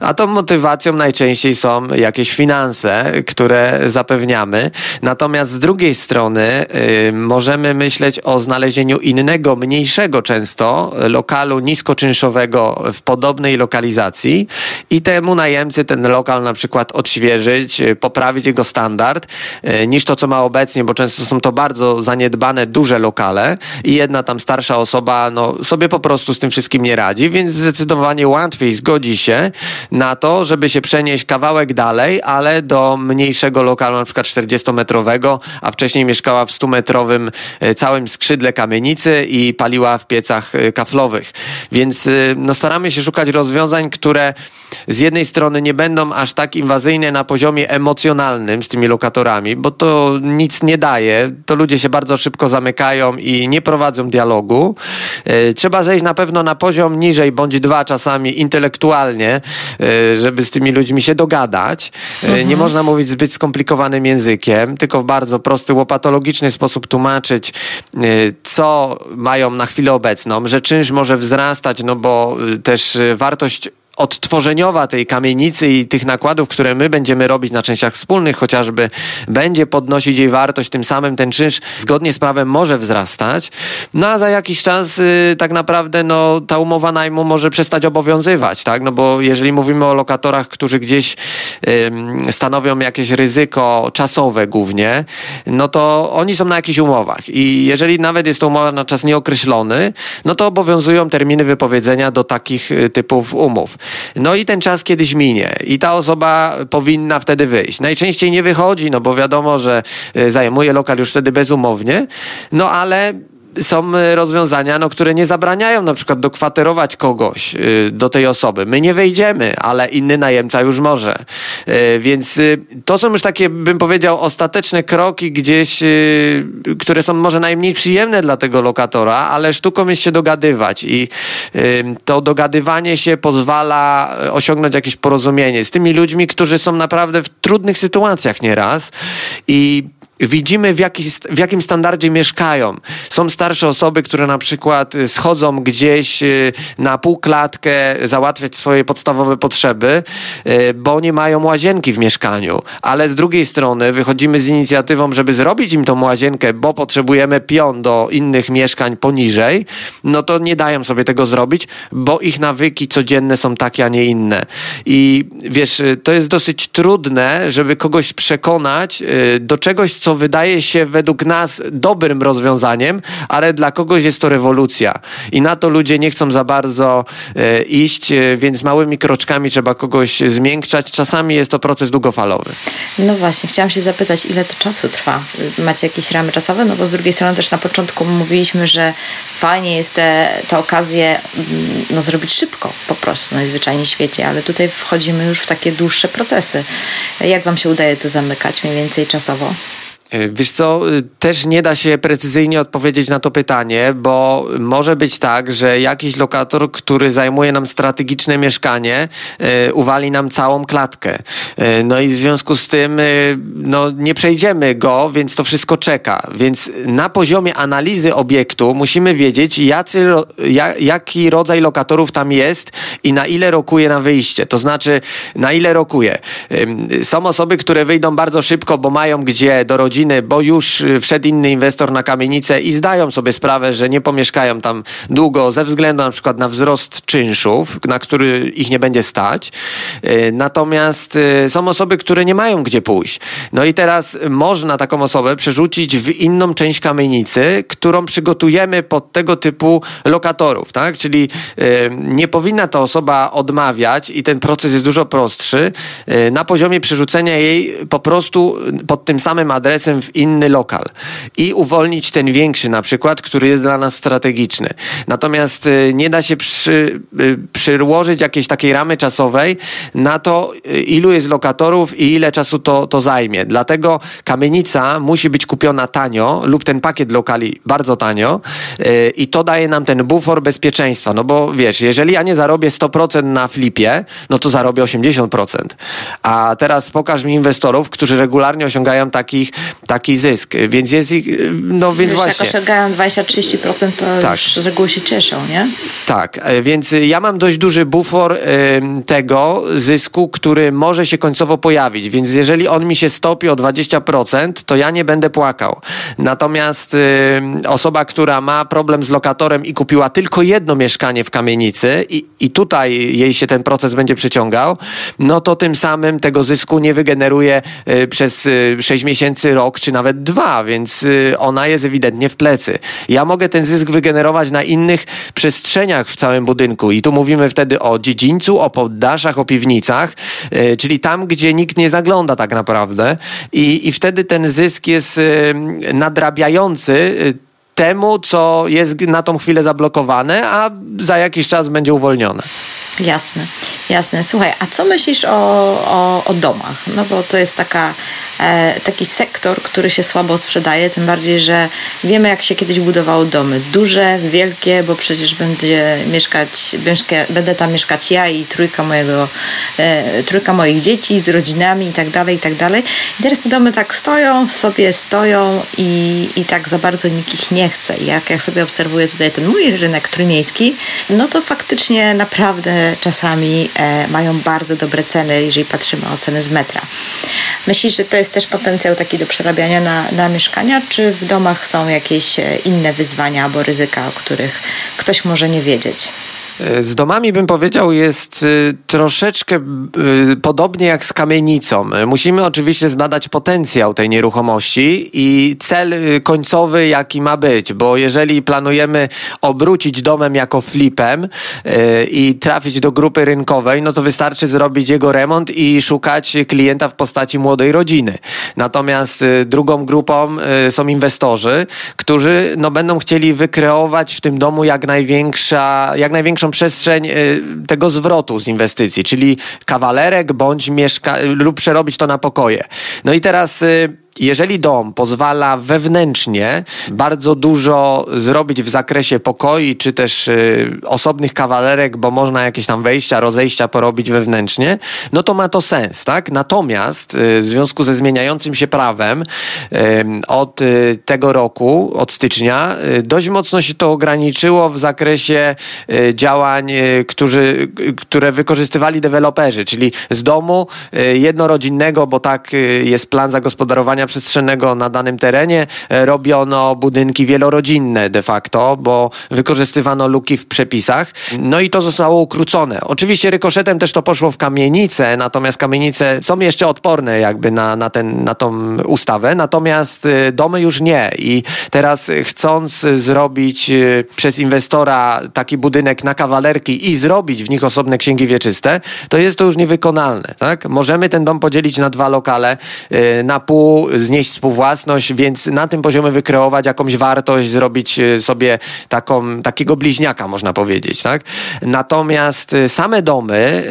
A tą motywacją najczęściej są jakieś finanse, które zapewniamy. Natomiast z drugiej strony y, możemy myśleć o znalezieniu innego, mniejszego często lokalu niskoczynszowego w podobnej lokalizacji i temu najemcy ten lokal na przykład odświeżyć, y, poprawić jego standard y, niż to, co ma obecnie, bo często często są to bardzo zaniedbane, duże lokale i jedna tam starsza osoba no, sobie po prostu z tym wszystkim nie radzi, więc zdecydowanie łatwiej zgodzi się na to, żeby się przenieść kawałek dalej, ale do mniejszego lokalu, na przykład 40-metrowego, a wcześniej mieszkała w 100-metrowym e, całym skrzydle kamienicy i paliła w piecach e, kaflowych. Więc e, no, staramy się szukać rozwiązań, które z jednej strony nie będą aż tak inwazyjne na poziomie emocjonalnym z tymi lokatorami, bo to nic nie daje. To ludzie się bardzo szybko zamykają i nie prowadzą dialogu. Trzeba zejść na pewno na poziom niżej, bądź dwa czasami intelektualnie, żeby z tymi ludźmi się dogadać. Mhm. Nie można mówić zbyt skomplikowanym językiem, tylko w bardzo prosty, łopatologiczny sposób tłumaczyć, co mają na chwilę obecną, że czynsz może wzrastać, no bo też wartość odtworzeniowa tej kamienicy i tych nakładów, które my będziemy robić na częściach wspólnych chociażby, będzie podnosić jej wartość, tym samym ten czynsz zgodnie z prawem może wzrastać. No a za jakiś czas y, tak naprawdę no, ta umowa najmu może przestać obowiązywać, tak? No bo jeżeli mówimy o lokatorach, którzy gdzieś stanowią jakieś ryzyko czasowe głównie, no to oni są na jakichś umowach i jeżeli nawet jest to umowa na czas nieokreślony, no to obowiązują terminy wypowiedzenia do takich y, typów umów. No i ten czas kiedyś minie i ta osoba powinna wtedy wyjść. Najczęściej nie wychodzi, no bo wiadomo, że e, zajmuje lokal już wtedy bezumownie, no ale są e, rozwiązania, no, które nie zabraniają na przykład dokwaterować kogoś y, do tej osoby. My nie wejdziemy, ale inny najemca już może. Y, więc y, to są już takie, bym powiedział, ostateczne kroki gdzieś, które są może najmniej przyjemne dla tego lokatora, ale sztuką jest się dogadywać i to dogadywanie się pozwala osiągnąć jakieś porozumienie z tymi ludźmi, którzy są naprawdę w trudnych sytuacjach nieraz i Widzimy, w, jaki, w jakim standardzie mieszkają. Są starsze osoby, które na przykład y, schodzą gdzieś y, na półklatkę załatwiać swoje podstawowe potrzeby, y, bo nie mają łazienki w mieszkaniu. Ale z drugiej strony wychodzimy z inicjatywą, żeby zrobić im tą łazienkę, bo potrzebujemy pion do innych mieszkań poniżej, no to nie dają sobie tego zrobić, bo ich nawyki codzienne są takie, a nie inne. I wiesz, to jest dosyć trudne, żeby kogoś przekonać do czegoś, co wydaje się według nas dobrym rozwiązaniem, ale dla kogoś jest to rewolucja. I na to ludzie nie chcą za bardzo e, iść, e, więc małymi kroczkami trzeba kogoś zmiękczać. Czasami jest to proces długofalowy. No właśnie, chciałam się zapytać, ile to czasu trwa? Macie jakieś ramy czasowe? No bo z drugiej strony też na początku mówiliśmy, że fajnie jest te, te okazje mm, no, zrobić szybko po prostu najzwyczajniej w świecie, ale tutaj wchodzimy już w takie dłuższe procesy. Jak Wam się udaje to zamykać mniej więcej czasowo? E, wiesz co, y, też nie da się precyzyjnie odpowiedzieć na to pytanie, bo może być tak, że jakiś lokator, który zajmuje nam strategiczne mieszkanie, y, uwali nam całą klatkę. Y, no i w związku z tym no, nie przejdziemy go, więc to wszystko czeka. Więc na poziomie analizy obiektu musimy wiedzieć, jacy, jaki rodzaj lokatorów tam jest i na ile rokuje na wyjście. To znaczy, na ile rokuje. Są osoby, które wyjdą bardzo szybko, bo mają gdzie do rodziny bo już y, wszedł inny inwestor na kamienicę i zdają sobie sprawę, że nie pomieszkają tam długo ze względu na przykład na wzrost czynszów, na który ich nie będzie stać. Y, natomiast y, są osoby, które nie mają gdzie pójść. No i teraz można taką osobę przerzucić w inną część kamienicy, którą przygotujemy pod tego typu lokatorów, tak? Czyli nie powinna ta osoba odmawiać i ten proces jest dużo prostszy na poziomie przerzucenia jej po prostu pod tym samym adresem w inny lokal i uwolnić ten większy na przykład, który jest dla nas strategiczny. Natomiast y, nie da się przy, y, przyłożyć jakiejś takiej ramy czasowej na to, y, ilu jest lokatorów i ile czasu to, to zajmie. Dlatego kamienica musi być kupiona tanio lub ten pakiet lokali bardzo tanio i to daje nam ten bufor bezpieczeństwa. No bo wiesz, jeżeli ja nie zarobię 100% na flipie, no to zarobię 80%. A teraz pokaż mi inwestorów, którzy regularnie osiągają takich taki zysk. Więc jest ich, no więc Wiesz, właśnie. Jak osiągają 20-30%, to tak. już z reguły się cieszą, nie? Tak, e, więc ja mam dość duży bufor y, tego zysku, który może się końcowo pojawić. Więc jeżeli on mi się stopi o 20%, to ja nie będę płakał. Natomiast y, osoba, która ma problem z lokatorem i kupiła tylko jedno mieszkanie w kamienicy i, i tutaj jej się ten proces będzie przyciągał, no to tym samym tego zysku nie wygeneruje przez 6 miesięcy, rok rok czy nawet dwa, więc y, ona jest ewidentnie w plecy. Ja mogę ten zysk wygenerować na innych przestrzeniach w całym budynku i tu mówimy wtedy o dziedzińcu, o poddaszach, o piwnicach, y, czyli tam, gdzie nikt nie zagląda tak naprawdę i, i wtedy ten zysk jest y, nadrabiający temu, co jest na tą chwilę zablokowane, a za jakiś czas będzie uwolnione. Jasne, jasne. Słuchaj, a co myślisz o, o, o domach? No bo to jest taka, e, taki sektor, który się słabo sprzedaje, tym bardziej, że wiemy jak się kiedyś budowało domy. Duże, wielkie, bo przecież będzie mieszkać, będę tam mieszkać ja i trójka, mojego, e, trójka moich dzieci z rodzinami i tak dalej, i tak dalej. I teraz te domy tak stoją, sobie stoją i, i tak za bardzo nikt ich nie chce. I jak, jak sobie obserwuję tutaj ten mój rynek trójmiejski, no to faktycznie naprawdę czasami e, mają bardzo dobre ceny, jeżeli patrzymy o ceny z metra. Myślisz, że to jest też potencjał taki do przerabiania na, na mieszkania, czy w domach są jakieś e, inne wyzwania albo ryzyka, o których ktoś może nie wiedzieć? Z domami bym powiedział jest y, troszeczkę y, podobnie jak z kamienicą. Musimy oczywiście zbadać potencjał tej nieruchomości i cel końcowy jaki ma być, bo jeżeli planujemy obrócić domem jako flipem i trafić do grupy rynkowej, no to wystarczy zrobić jego remont i szukać klienta w postaci młodej rodziny. Natomiast drugą grupą są inwestorzy, którzy no, będą chcieli wykreować w tym domu jak największa, jak największą przestrzeń y, tego zwrotu z inwestycji, czyli kawalerek bądź mieszka lub przerobić to na pokoje. No i teraz y, jeżeli dom pozwala wewnętrznie bardzo dużo zrobić w zakresie pokoi, czy też y, osobnych kawalerek, bo można jakieś tam wejścia, rozejścia porobić wewnętrznie, no to ma to sens, tak? Natomiast y, w związku ze zmieniającym się prawem y, od y, tego roku, od stycznia, y, dość mocno się to ograniczyło w zakresie y, działań, którzy, które wykorzystywali deweloperzy, czyli z domu jednorodzinnego, bo tak jest plan zagospodarowania przestrzennego na danym terenie e, robiono budynki wielorodzinne de facto, bo wykorzystywano luki w przepisach. No i to zostało ukrócone. Oczywiście rykoszetem też to poszło w kamienice, natomiast kamienice są jeszcze odporne jakby na, na, ten, na tą ustawę, natomiast e, domy już nie. I teraz chcąc zrobić e, przez inwestora taki budynek na kawalerki i zrobić w nich osobne księgi wieczyste, to jest to już niewykonalne. Tak? Możemy ten dom podzielić na dwa lokale, na pół, znieść współwłasność, więc na tym poziomie wykreować jakąś wartość, zrobić e, sobie taką, takiego bliźniaka, można powiedzieć, tak? Natomiast e, same domy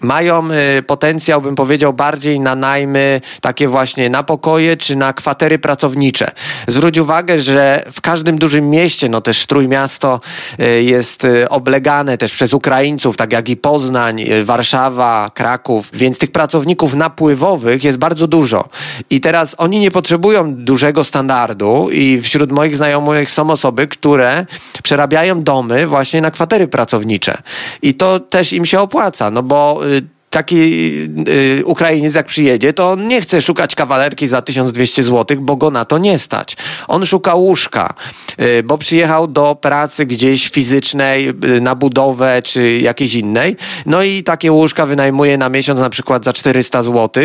mają y, potencjał, bym powiedział, bardziej na najmy takie właśnie na pokoje czy na kwatery pracownicze. Zwróć uwagę, że w każdym dużym mieście, no też Trójmiasto y, jest y, oblegane też przez Ukraińców, tak jak i Poznań, Warszawa, Kraków, więc tych pracowników napływowych jest bardzo dużo. I teraz oni nie potrzebują dużego standardu i wśród moich znajomych są osoby, które przerabiają domy właśnie na kwatery pracownicze. I to też im się opłaca, no bo uh, taki y, Ukrainiec jak przyjedzie, to on nie chce szukać kawalerki za 1200 zł, bo go na to nie stać. On szuka łóżka, y, bo przyjechał do pracy gdzieś fizycznej, y, na budowę czy jakiejś innej. No i takie łóżka wynajmuje na miesiąc na przykład za 400 zł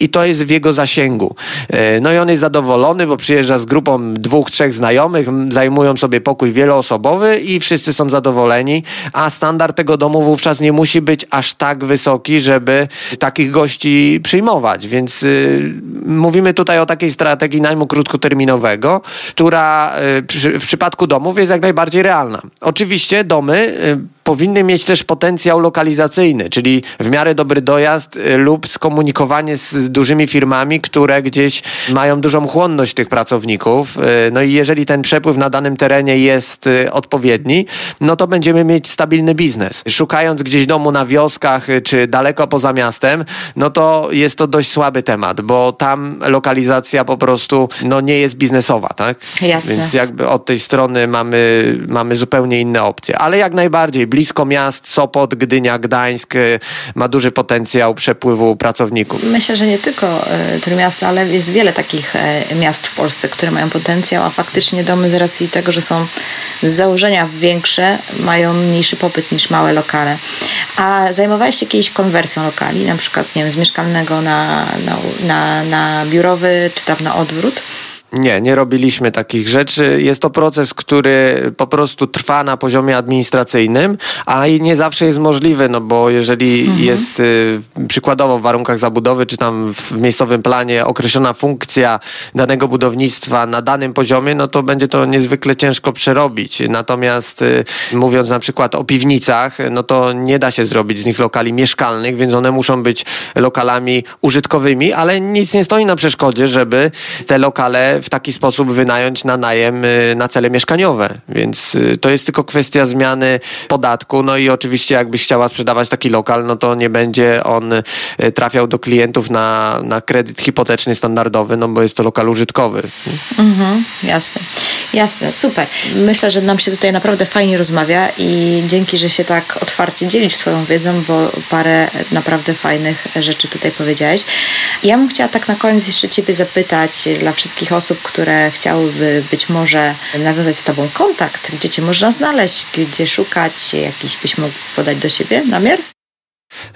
i to jest w jego zasięgu. Y, no i on jest zadowolony, bo przyjeżdża z grupą dwóch, trzech znajomych, zajmują sobie pokój wieloosobowy i wszyscy są zadowoleni, a standard tego domu wówczas nie musi być aż tak wysoki, żeby takich gości przyjmować. Więc y, mówimy tutaj o takiej strategii najmu krótkoterminowego, która y, przy, w przypadku domów jest jak najbardziej realna. Oczywiście domy y, powinny mieć też potencjał lokalizacyjny, czyli w miarę dobry dojazd y, lub skomunikowanie z dużymi firmami, które gdzieś mają dużą chłonność tych pracowników. Y, no i jeżeli ten przepływ na danym terenie jest y, odpowiedni, no to będziemy mieć stabilny biznes. Szukając gdzieś domu na wioskach czy daleko poza miastem, no to jest to dość słaby temat, bo tam lokalizacja po prostu no, nie jest biznesowa, tak? Jasne. Więc jakby od tej strony mamy, mamy zupełnie inne opcje. Ale jak najbardziej blisko miast, Sopot, Gdynia, Gdańsk y, ma duży potencjał przepływu pracowników. Myślę, że nie tylko y, Trójmiasto, ale jest wiele takich y, miast w Polsce, które mają potencjał, a faktycznie domy z racji tego, że są z założenia większe, mają mniejszy popyt niż małe lokale. A zajmowałeś się kiedyś konwersją lokali, na przykład, nie wiem, z mieszkalnego na, na, na, na biurowy, czy tam na odwrót? Nie, nie robiliśmy takich rzeczy. Jest to proces, który po prostu trwa na poziomie administracyjnym, a i nie zawsze jest możliwy, no bo jeżeli mhm. jest y, przykładowo w warunkach zabudowy, czy tam w miejscowym planie określona funkcja danego budownictwa na danym poziomie, no to będzie to niezwykle ciężko przerobić. Natomiast y, mówiąc na przykład o piwnicach, no to nie da się zrobić z nich lokali mieszkalnych, więc one muszą być lokalami użytkowymi, ale nic nie stoi na przeszkodzie, żeby te lokale w taki sposób wynająć na najem y, na cele mieszkaniowe. Więc y, to jest tylko kwestia zmiany podatku. No i oczywiście jakbyś chciała sprzedawać taki lokal, no to nie będzie on y, trafiał do klientów na, na kredyt hipoteczny standardowy, no bo jest to lokal użytkowy. Mhm, jasne. Jasne, super. Myślę, że nam się tutaj naprawdę fajnie rozmawia i dzięki, że się tak otwarcie dzielisz swoją wiedzą, bo parę naprawdę fajnych rzeczy tutaj powiedziałeś. Ja bym chciała tak na koniec jeszcze Ciebie zapytać dla wszystkich osób, które chciałyby być może nawiązać z Tobą kontakt, gdzie Cię można znaleźć, gdzie szukać, jakiś byś mógł podać do siebie namiar?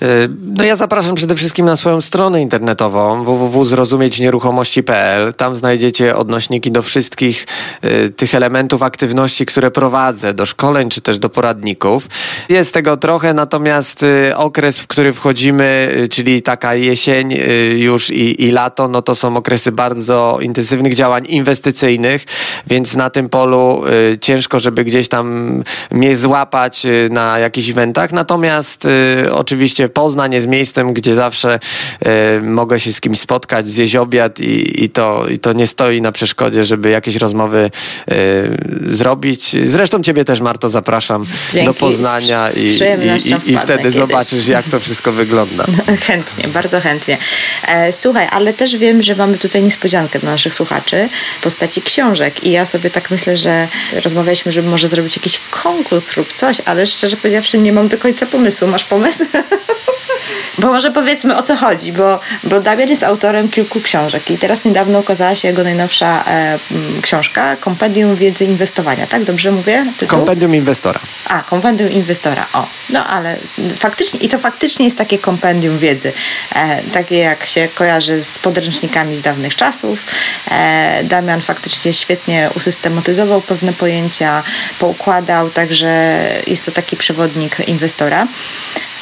E, no ja zapraszam przede wszystkim na swoją stronę internetową www.zrozumieć-nieruchomości.pl. Tam znajdziecie odnośniki do wszystkich y, tych elementów aktywności, które prowadzę, do szkoleń czy też do poradników. Jest tego trochę, natomiast y, okres, w który wchodzimy, y, czyli taka jesień już i, i lato, no to są okresy bardzo intensywnych działań inwestycyjnych, więc na tym polu ciężko, żeby gdzieś tam mnie złapać na jakichś eventach. Natomiast oczywiście oczywiście Poznań jest miejscem, gdzie zawsze e, mogę się z kimś spotkać, zjeść obiad i, i, to, i to nie stoi na przeszkodzie, żeby jakieś rozmowy e, zrobić. Zresztą ciebie też, Marto, zapraszam Dzięki. do Poznania z, i, i, i, wtedy kiedyś. zobaczysz, jak to wszystko wygląda. (laughs) chętnie, bardzo chętnie. E, słuchaj, ale też wiem, że mamy tutaj niespodziankę dla naszych słuchaczy w postaci książek i ja sobie tak myślę, że rozmawialiśmy, żeby może zrobić jakiś konkurs lub coś, ale szczerze powiedziawszy nie mam do końca pomysłu. Masz pomysł? (laughs) Bo może powiedzmy o co chodzi, bo, bo Damian jest autorem kilku książek i teraz niedawno ukazała się jego najnowsza e, książka Kompendium Wiedzy Inwestowania, tak? Dobrze mówię? Tytuł? Kompendium Inwestora. A, Kompendium Inwestora, o. No ale faktycznie, i to faktycznie jest takie kompendium wiedzy, e, takie jak się kojarzy z podręcznikami z dawnych czasów. E, Damian faktycznie świetnie usystematyzował pewne pojęcia, poukładał, także jest to taki przewodnik inwestora.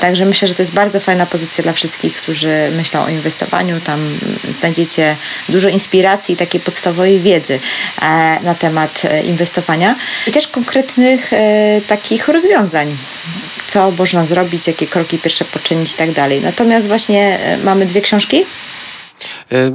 Także myślę, że to jest bardzo fajna pozycja dla wszystkich, którzy myślą o inwestowaniu. Tam znajdziecie dużo inspiracji i takiej podstawowej wiedzy e, na temat e, inwestowania i też konkretnych e, takich rozwiązań. Co można zrobić, jakie kroki pierwsze poczynić i tak dalej. Natomiast właśnie mamy dwie książki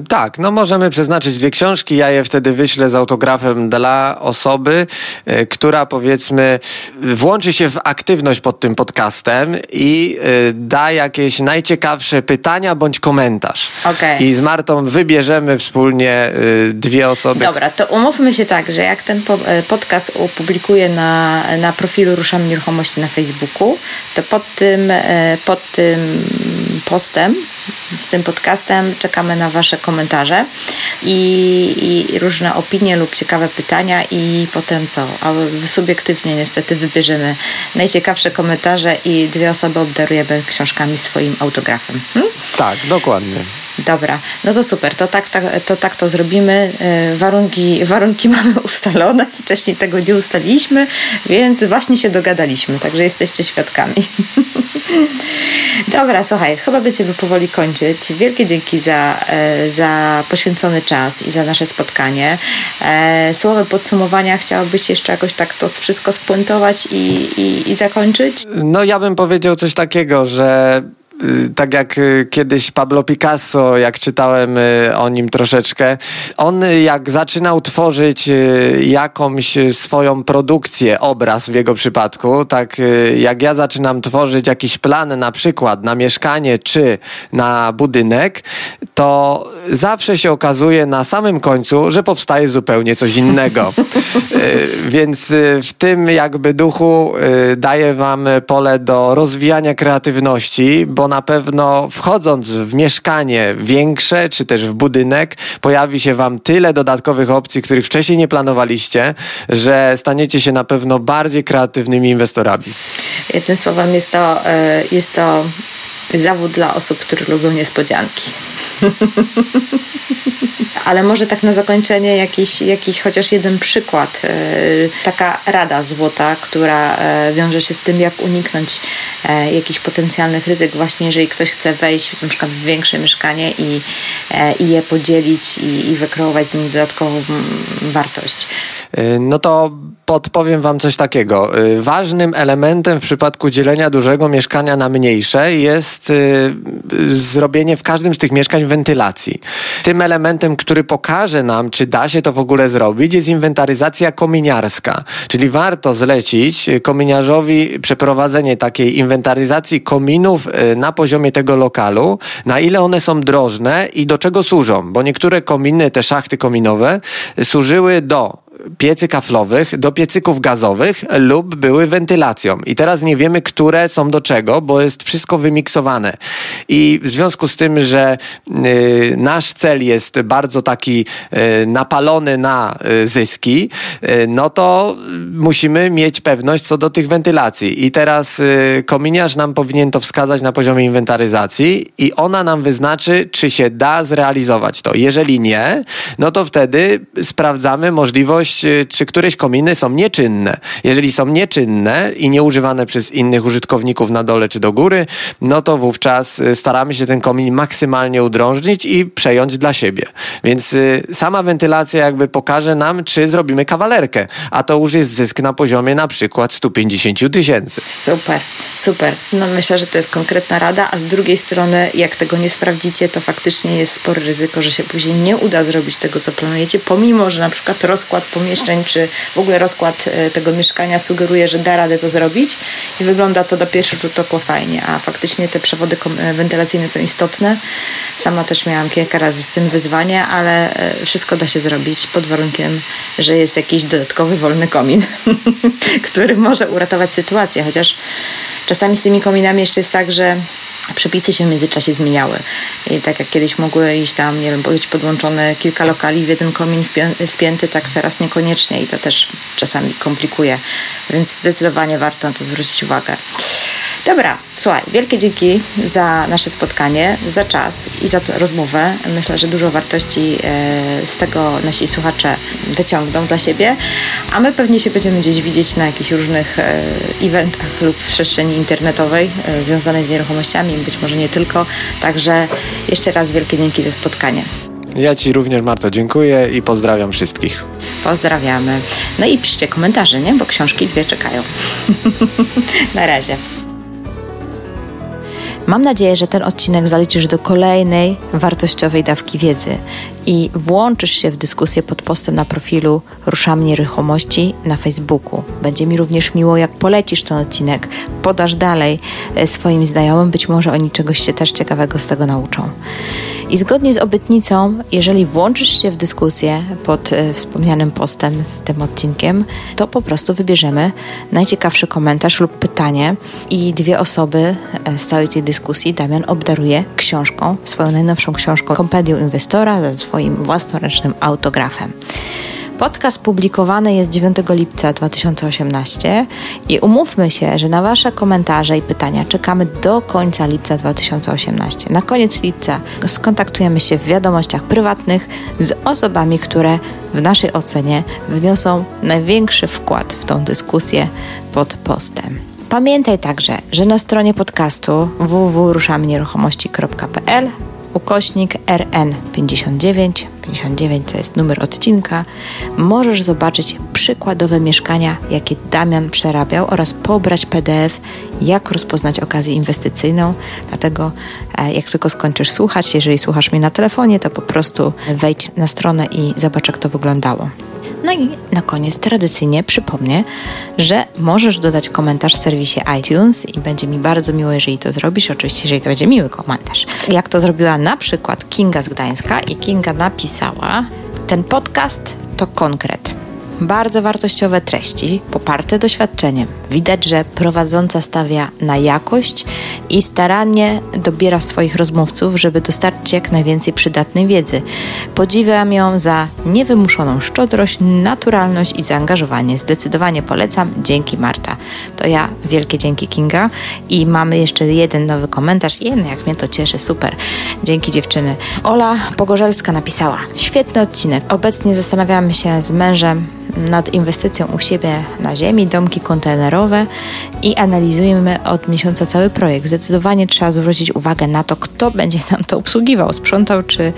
tak, no możemy przeznaczyć dwie książki. Ja je wtedy wyślę z autografem dla osoby, y, która powiedzmy włączy się w aktywność pod tym podcastem i y, da jakieś najciekawsze pytania bądź komentarz. Okay. I z Martą wybierzemy wspólnie dwie osoby. Dobra, to umówmy się tak, że jak ten podcast opublikuję na, na profilu Ruszamy Nieruchomości na Facebooku, to pod tym, pod tym postem, z tym podcastem czekamy na Wasze komentarze i, i, różne opinie lub ciekawe pytania i potem co? A subiektywnie niestety wybierzemy najciekawsze komentarze i dwie osoby obdarujemy książkami z Twoim autografem. Hmm? Tak, dokładnie. Dobra, no to super, to tak, tak, to, tak to zrobimy. E, warunki, warunki (laughs) mamy ustalone, wcześniej tego nie ustaliliśmy, więc właśnie się dogadaliśmy, także jesteście świadkami. (laughs) Dobra, słuchaj, chyba będziemy powoli kończyć. Wielkie dzięki za, e, za poświęcony czas i za nasze spotkanie. E, słowem podsumowania chciałabyś jeszcze jakoś tak to wszystko spuentować i, i, i zakończyć? No ja bym powiedział coś takiego, że tak jak y, kiedyś Pablo Picasso, jak czytałem y, o nim troszeczkę, on jak zaczynał tworzyć jakąś swoją produkcję, obraz w jego przypadku, tak jak ja zaczynam tworzyć jakiś plan na przykład na mieszkanie czy na budynek, to zawsze się okazuje na samym końcu, że powstaje zupełnie coś innego. (laughs) Więc w tym jakby duchu daję wam pole do rozwijania kreatywności, bo na pewno wchodząc w mieszkanie większe, czy też w budynek, pojawi się Wam tyle dodatkowych opcji, których wcześniej nie planowaliście, że staniecie się na pewno bardziej kreatywnymi inwestorami. Jednym słowem jest to, e, jest to zawód dla osób, które lubią niespodzianki. (laughs) Ale może tak na zakończenie jakiś, jakiś chociaż jeden przykład. E, taka rada złota, która e, wiąże się z tym, jak uniknąć e, jakichś potencjalnych ryzyk, właśnie jeżeli ktoś chce wejść w, na przykład w większe mieszkanie i, i je podzielić i, i wykreować z nich dodatkową wartość. No to podpowiem Wam coś takiego. Ważnym elementem w przypadku dzielenia dużego mieszkania na mniejsze jest zrobienie w każdym z tych mieszkań wentylacji. Tym elementem, który pokaże nam, czy da się to w ogóle zrobić, jest inwentaryzacja kominiarska. Czyli warto zlecić kominiarzowi przeprowadzenie takiej inwentaryzacji kominów y, na poziomie tego lokalu, na ile one są drożne i do czego służą. Bo niektóre kominy, te szachty kominowe, służyły do piecy kaflowych do piecyków gazowych lub były wentylacją. I teraz nie wiemy, które są do czego, bo jest wszystko wymiksowane. I w związku z tym, że y, nasz cel jest bardzo taki y, napalony na y, zyski, y, no to musimy mieć pewność co do tych wentylacji. I teraz y, kominiarz nam powinien to wskazać na poziomie inwentaryzacji i ona nam wyznaczy, czy się da zrealizować to. Jeżeli nie, no to wtedy sprawdzamy możliwość Y, czy któreś kominy są nieczynne. Jeżeli są nieczynne i nieużywane przez innych użytkowników na dole czy do góry, no to wówczas y, staramy się ten komin maksymalnie udrążnić i przejąć dla siebie. Więc y, sama wentylacja jakby pokaże nam, czy zrobimy kawalerkę, a to już jest zysk na poziomie na przykład 150 tysięcy. Super, super. No myślę, że to jest konkretna rada, a z drugiej strony, jak tego nie sprawdzicie, to faktycznie jest spore ryzyko, że się później nie uda zrobić tego, co planujecie, pomimo, że na przykład rozkład pomieszczeń, czy w ogóle rozkład e, tego mieszkania sugeruje, że da radę to zrobić i wygląda to do pierwszy rzut oka fajnie, a faktycznie te przewody e, wentylacyjne są istotne. Sama też miałam kilka razy z tym wyzwanie, ale e, wszystko da się zrobić pod warunkiem, że jest jakiś dodatkowy wolny komin, (laughs) który może uratować sytuację, chociaż czasami z tymi kominami jeszcze jest tak, że przepisy się w międzyczasie zmieniały. I tak jak kiedyś mogły iść tam, nie wiem, być podłączone kilka lokali w jeden komin wpięty, tak teraz niekoniecznie i to też czasami komplikuje. Więc zdecydowanie warto na to zwrócić uwagę. Dobra, słuchaj, wielkie dzięki za nasze spotkanie, za czas i za rozmowę. Myślę, że dużo wartości e, z tego nasi słuchacze wyciągną dla siebie, a my pewnie się będziemy gdzieś widzieć na jakichś różnych e, eventach lub w przestrzeni internetowej e, związanej z nieruchomościami, być może nie tylko. Także jeszcze raz wielkie dzięki za spotkanie. Ja Ci również, Marto, dziękuję i pozdrawiam wszystkich. Pozdrawiamy. No i piszcie komentarze, nie? Bo książki dwie czekają. (laughs) na razie. Mam nadzieję, że ten odcinek zaliczysz do kolejnej wartościowej dawki wiedzy i włączysz się w dyskusję pod postem na profilu Ruszamy Nieruchomości na Facebooku. Będzie mi również miło, jak polecisz ten odcinek, podasz dalej e, swoim znajomym, być może oni czegoś się też ciekawego z tego nauczą. I zgodnie z obietnicą, jeżeli włączysz się w dyskusję pod e, wspomnianym postem z tym odcinkiem, to po prostu wybierzemy najciekawszy komentarz lub pytanie i dwie osoby e, z całej tej dyskusji Damian obdaruje książką, swoją najnowszą książką Kompendium Inwestora ze swoim własnoręcznym autografem. Podcast publikowany jest 9 lipca 2018 i umówmy się, że na Wasze komentarze i pytania czekamy do końca lipca 2018. Na koniec lipca skontaktujemy się w wiadomościach prywatnych z osobami, które w naszej ocenie wniosą największy wkład w tą dyskusję pod postem. Pamiętaj także, że na stronie podcastu www.ruszamnieruchomości.pl ukośnik RN59, 59 to jest numer odcinka, możesz zobaczyć przykładowe mieszkania, jakie Damian przerabiał oraz pobrać PDF, jak rozpoznać okazję inwestycyjną. Dlatego e, jak tylko skończysz słuchać, jeżeli słuchasz mnie na telefonie, to po prostu wejdź na stronę i zobacz, jak to wyglądało. No i na koniec tradycyjnie przypomnę, że możesz dodać komentarz w serwisie iTunes i będzie mi bardzo miło, jeżeli to zrobisz. Oczywiście, jeżeli to będzie miły komentarz. Jak to zrobiła na przykład Kinga z Gdańska i Kinga napisała: Ten podcast to konkret. Bardzo wartościowe treści, poparte doświadczeniem Widać, że prowadząca stawia na jakość i starannie dobiera swoich rozmówców, żeby dostarczyć jak najwięcej przydatnej wiedzy. Podziwiam ją za niewymuszoną szczodrość, naturalność i zaangażowanie. Zdecydowanie polecam. Dzięki Marta. To ja wielkie dzięki Kinga i mamy jeszcze jeden nowy komentarz. Jeden, jak mnie to cieszy, super. Dzięki dziewczyny. Ola Pogorzelska napisała: Świetny odcinek. Obecnie zastanawiamy się z mężem nad inwestycją u siebie na ziemi, domki kontenerowe i analizujemy od miesiąca cały projekt. Zdecydowanie trzeba zwrócić uwagę na to, kto będzie nam to obsługiwał, sprzątał, czy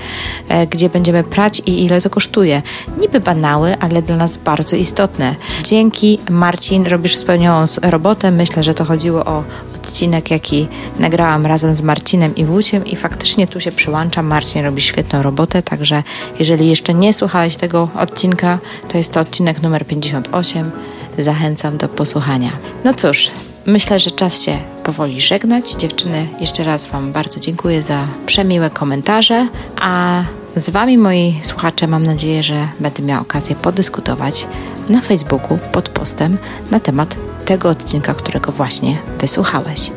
e, gdzie będziemy prać i ile to kosztuje. Niby banały, ale dla nas bardzo istotne. Dzięki Marcin, robisz wspaniałą robotę. Myślę, że to chodziło o odcinek, jaki nagrałam razem z Marcinem i Wójciem i faktycznie tu się przyłączam. Marcin robi świetną robotę, także jeżeli jeszcze nie słuchałeś tego odcinka, to jest to odcinek numer 58. Zachęcam do posłuchania. No cóż, myślę, że czas się powoli żegnać. Dziewczyny, jeszcze raz Wam bardzo dziękuję za przemiłe komentarze, a z Wami, moi słuchacze, mam nadzieję, że będę miała okazję podyskutować na Facebooku pod postem na temat tego odcinka, którego właśnie wysłuchałeś.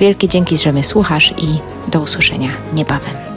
Wielkie dzięki, że mnie słuchasz i do usłyszenia niebawem.